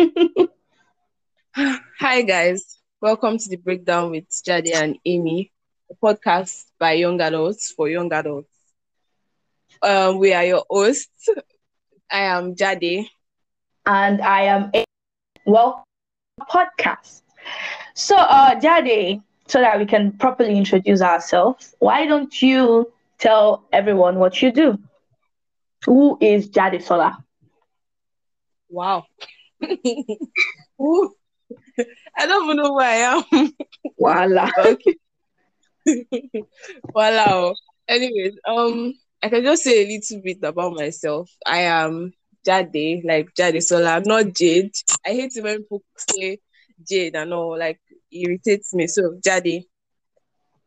Hi, guys. Welcome to the breakdown with Jadi and Amy, a podcast by young adults for young adults. Um, we are your hosts. I am Jadi. and I am a well podcast. So, uh, Jade, so that we can properly introduce ourselves, why don't you tell everyone what you do? Who is Jadi Sola? Wow. Ooh. I don't even know where I am. Voila. okay. wow. Anyways, um, I can just say a little bit about myself. I am Jade, like Jade Sola, not Jade. I hate it when people say Jade and all, like irritates me. So Jade.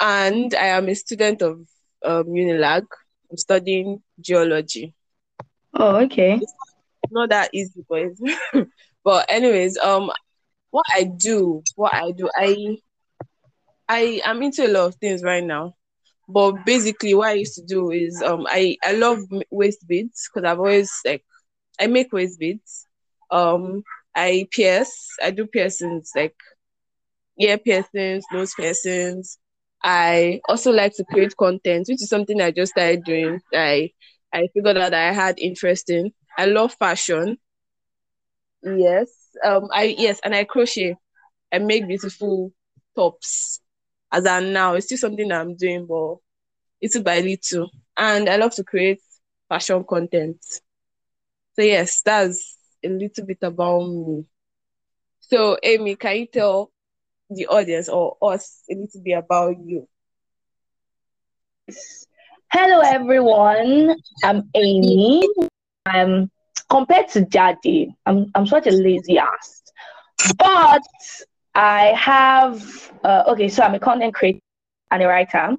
And I am a student of um Unilag. I'm studying geology. Oh, okay. Not that easy, boys. but anyways, um what I do, what I do, I I am into a lot of things right now. But basically, what I used to do is um I I love waist beads because I've always like I make waist beads. Um, I pierce. I do piercings like ear piercings, nose piercings. I also like to create content, which is something I just started doing. I I figured out I had interest in. I love fashion. Yes. Um. I yes, and I crochet. I make beautiful tops. As of now, it's still something that I'm doing, but little by little. And I love to create fashion content. So yes, that's a little bit about me. So Amy, can you tell the audience or us a little bit about you? Hello, everyone. I'm Amy. I'm compared to daddy, I'm I'm such a lazy ass, but I have uh, okay. So I'm a content creator and a writer.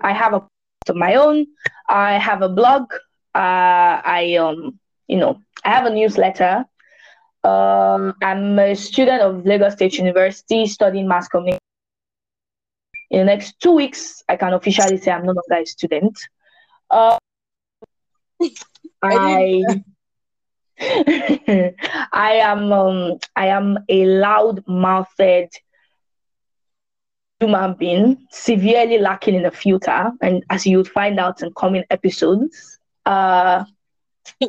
I have a of my own. I have a blog. Uh, I um, you know, I have a newsletter. Um, I'm a student of Lagos State University studying mass communication. In the next two weeks, I can officially say I'm no longer a student. Uh, I I am um, I am a loud mouthed human being, severely lacking in the filter, and as you would find out in coming episodes. Uh,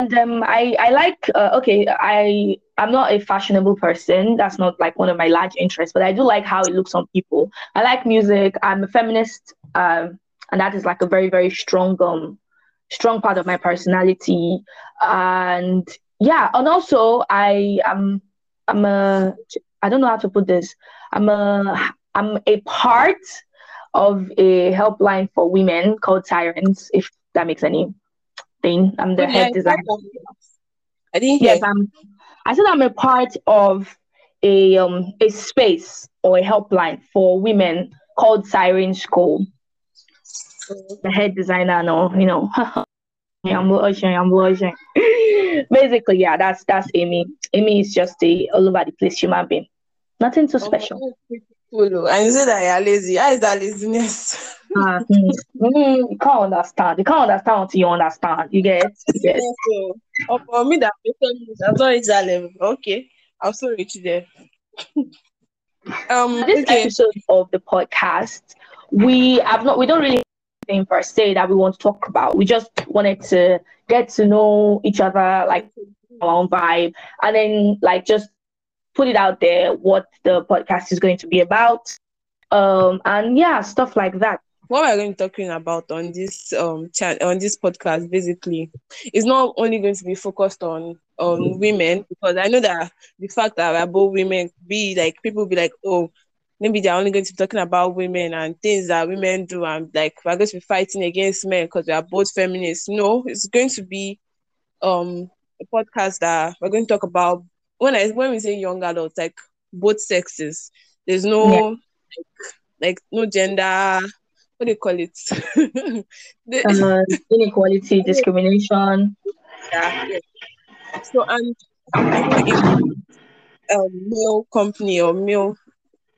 and um, I I like uh, okay I I'm not a fashionable person. That's not like one of my large interests, but I do like how it looks on people. I like music. I'm a feminist, um, and that is like a very very strong um strong part of my personality. And yeah, and also I am I'm a I don't know how to put this. I'm a I'm a part of a helpline for women called Sirens, if that makes any thing. I'm the Yeah, head designer. I didn't hear. Yes, I'm. I said I'm a part of a um a space or a helpline for women called Siren School. The head designer, no, you know. I'm blushing. I'm blushing. Basically, yeah, that's that's Amy. Amy is just a all over the place human being. Nothing too special. Oh, that's cool. oh. And you say that you're lazy. How is that laziness? Ah, mm, mm, you can't understand. You can't understand until you understand. You get, get. so, oh, for me, that I'm not reach that level. Okay, I'm so rich there. um, this okay. episode of the podcast, we have not, we don't really anything per se that we want to talk about. We just wanted to get to know each other, like our own vibe, and then like just put it out there what the podcast is going to be about. Um, and yeah, stuff like that. what we're going to be talking about on this um chat on this podcast basically is not only going to be focused on on women because I know that the fact that we're both women be like people be like oh maybe they're only going to be talking about women and things that women do and like we're going to be fighting against men because we are both feminists. No, it's going to be um a podcast that we're going to talk about when I when we say young adults like both sexes. There's no Yeah. like, like no gender what do you call it? The- Uh, inequality, discrimination. yeah, yeah. So and a male company or male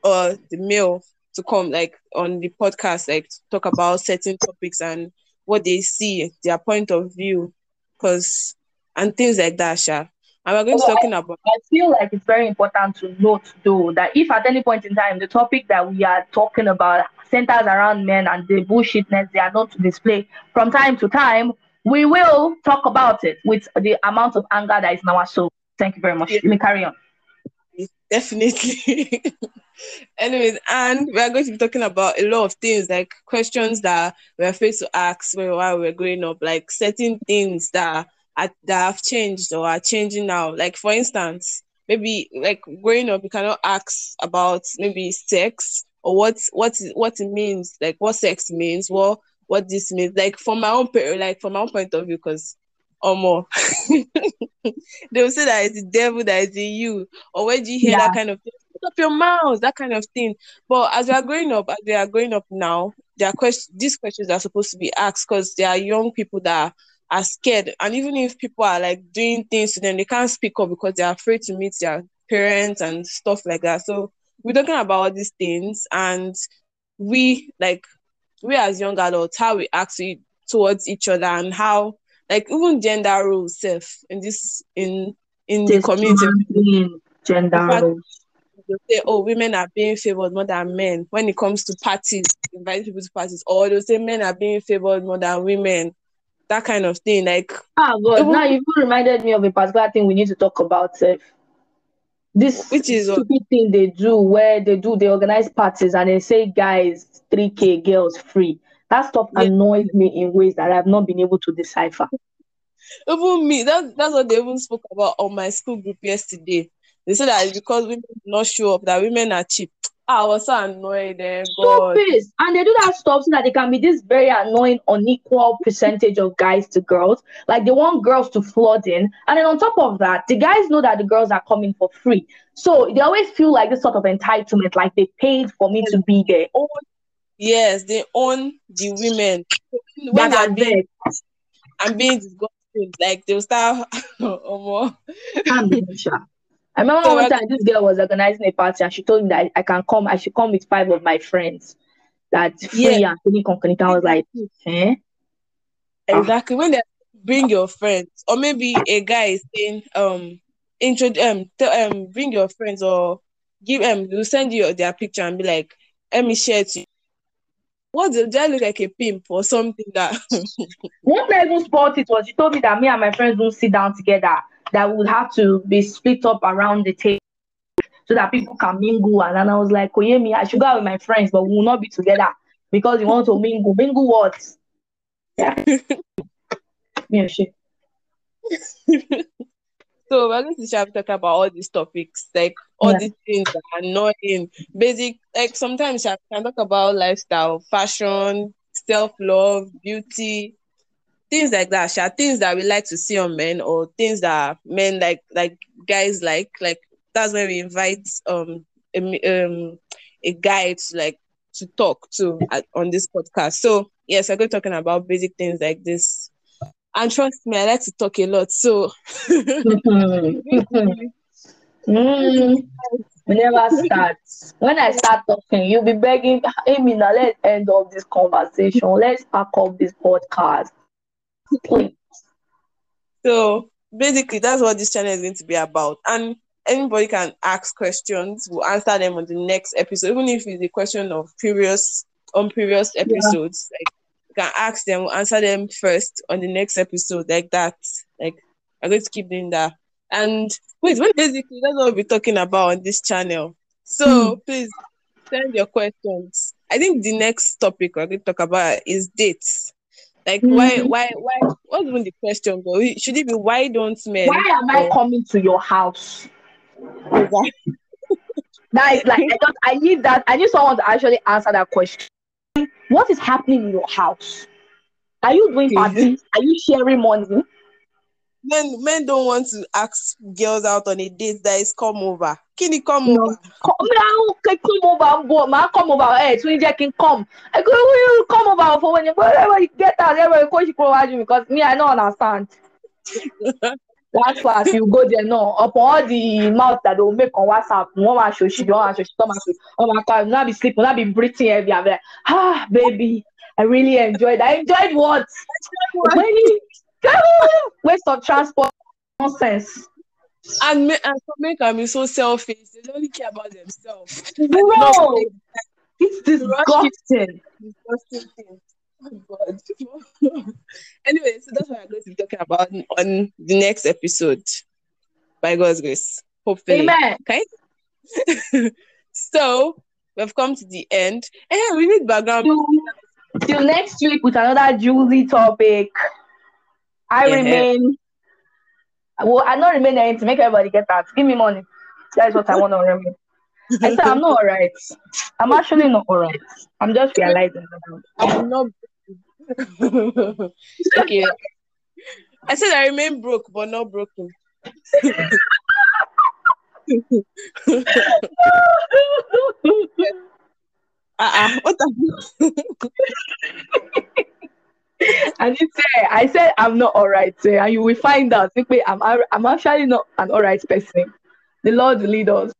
or the male to come like on the podcast like to talk about certain topics and what they see, their point of view, because and things like that, Sha. And we're going to be talking about I feel like it's very important to note though that if at any point in time the topic that we are talking about centers around men and the bullshitness they are not to display from time to time, we will talk about it with the amount of anger that is in our soul. Thank you very much. Yeah. Let me carry on. Definitely. Anyways, and we are going to be talking about a lot of things like questions that we are faced to ask while we're growing up, like certain things that are, that have changed or are changing now. Like for instance, maybe like growing up, you cannot ask about maybe sex or what what what it means, like what sex means, what what this means. Like from my own per- like from my own point of view, because or more. they will say that it's the devil that is in you, or where do you hear Yeah. that kind of thing? Put up your mouth, that kind of thing. But as we are growing up, as we are growing up now, there are questions. These questions are supposed to be asked because there are young people that are scared, and even if people are like doing things to them, they can't speak up because they are afraid to meet their parents and stuff like that. So we're talking about all these things, and we like we as young adults, how we act towards each other, and how like even gender roles self in this in in the community gender roles. say oh women are being favored more than men when it comes to parties inviting people to parties or they'll say men are being favored more than women that kind of thing like Ah, God, Even- now you've reminded me of a particular thing we need to talk about. Uh, this Which is stupid thing they do where they do they organize parties and they say guys 3k girls free. That stuff Yeah. annoys me in ways that I've not been able to decipher. even me that, that's what they even spoke about on my school group yesterday they said that it's because women do not show up that women are cheap Ah, I was so annoyed eh, God. Stupid. And they do that stuff so that they can be this very annoying, unequal percentage of guys to girls. Like they want girls to flood in. And then on top of that, the guys know that the girls are coming for free. So they always feel like this sort of entitlement, like they paid for me to be there. own yes they own the women when That are being and being disgusting like they'll start oh, sure. I remember So one time this girl was organizing a party and she told me that I can come, I should come with five of my friends. That's free and feeling concrete. I was like, eh? Ah. exactly when they bring your friends or maybe a guy is saying um intro um tell um bring your friends or give um they'll send you their picture and be like let me share it to you. What do they look like a pimp or something that What I even spot it was she told me that me and my friends don't sit down together, that we would have to be split up around the table so that people can mingle. And then I was like, Koyemi, I should go out with my friends, but we will not be together because you want to mingle. Mingle what? Yeah. yeah, shit. So we're going to start talking about all these topics, like all Yeah. these things that are annoying. Basic, like sometimes I can talk about lifestyle, fashion, self love, beauty, things like that. Sha, things that we like to see on men, or things that men like, like guys like. Like that's when we invite um a, um a guy to like to talk to at, on this podcast. So yes, I'm going talking about basic things like this. And trust me, I like to talk a lot. So Mhm. Mm. We never start. When I start talking, you'll be begging, Amy, now let's end up this conversation. Let's pack up this podcast. Please. So basically, that's what this channel is going to be about. And anybody can ask questions. We'll answer them on the next episode, even if it's a question of previous on previous episodes. Like you can ask them, we'll answer them first on the next episode, like that. Like I'm going to keep doing that. And wait, wait, basically that's what we'll be talking about on this channel. So please send your questions. I think the next topic we're going to talk about is dates. Like why, Mhm. why, why? What's even the question? Though? Should it be why don't men? Why am I coming to your house? That is like I just I need that I need someone to actually answer that question. What is happening in your house? Are you doing Okay. parties? Are you sharing money? men men don't want to ask girls out on a date that is come over. Can you come No. over? Come, now, come over, go, man, come over. Hey, so you can come. I go, will you come over for when you wherever you get out, wherever you go, you provide because me, I don't understand. That's why you go there now, upon all the mouth that they'll make on WhatsApp, one man show she, one man show she, one man show. Oh my god, not be sleeping, not be breathing heavy. I'm like, ah, baby, I really enjoyed. I enjoyed what? Really? Waste of transport nonsense. And, ma- and some men can be so selfish. They only care about themselves. And Bro, it's disgusting. disgusting things. Anyway, so that's what I'm going to be talking about on the next episode. By God's grace. Hopefully. Amen. Okay. so we've come to the end. And we need background. Till, till next week with another juicy topic. I Yeah. remain. Well, I not remain anything. To make everybody get that. Give me money. That is what I want to remember. I said I'm not alright. I'm actually not alright. I'm just realizing. that. I'm not okay. I said I remain broke, but not broken. Uh-uh. What the And you say, I said I'm not alright, eh, and you will find out. I'm I'm actually not an alright person. The Lord will lead us.